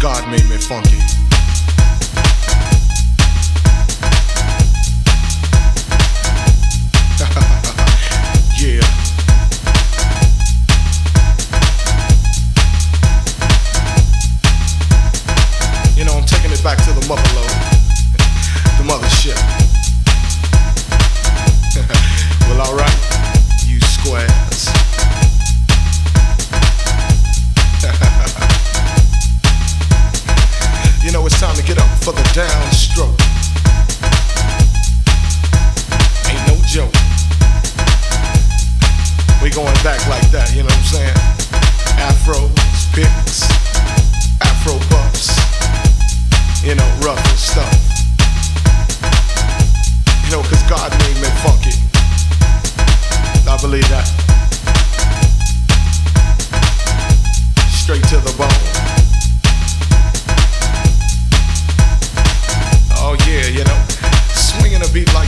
God made me funky. yeah. You know, I'm taking it back to the mother time to get up for the downstroke. Ain't no joke. We going back like that, you know what I'm saying? Afros, afro you know, stuff. You know, cause God made me funky. I believe that.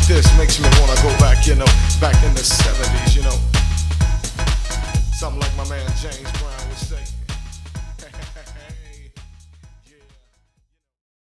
this makes me wanna go back, you know, back in the 70s, you know. Something like my man James Brown would say.